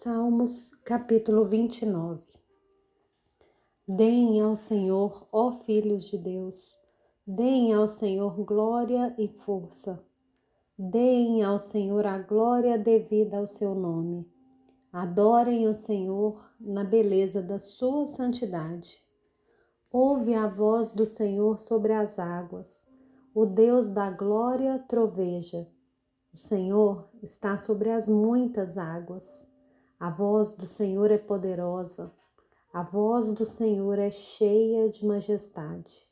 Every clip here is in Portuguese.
Salmos capítulo 29 Deem ao Senhor, ó filhos de Deus, deem ao Senhor glória e força. Deem ao Senhor a glória devida ao seu nome. Adorem o Senhor na beleza da sua santidade. Ouve a voz do Senhor sobre as águas. O Deus da glória troveja. O Senhor está sobre as muitas águas. A voz do Senhor é poderosa, a voz do Senhor é cheia de majestade.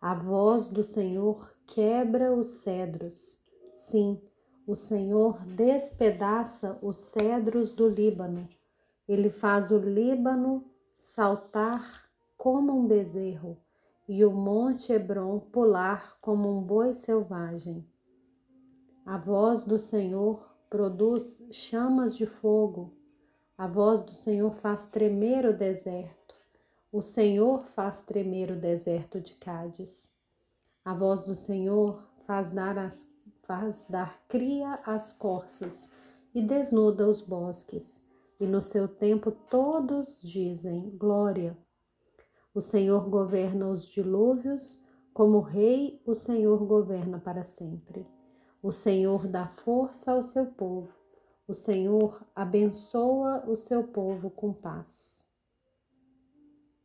A voz do Senhor quebra os cedros. Sim, o Senhor despedaça os cedros do Líbano. Ele faz o Líbano saltar como um bezerro e o monte Hebron pular como um boi selvagem. A voz do Senhor produz chamas de fogo a voz do Senhor faz tremer o deserto. O Senhor faz tremer o deserto de Cádiz. A voz do Senhor faz dar, as, faz dar cria às corças e desnuda os bosques. E no seu tempo todos dizem glória. O Senhor governa os dilúvios, como rei, o Senhor governa para sempre. O Senhor dá força ao seu povo o Senhor abençoa o seu povo com paz.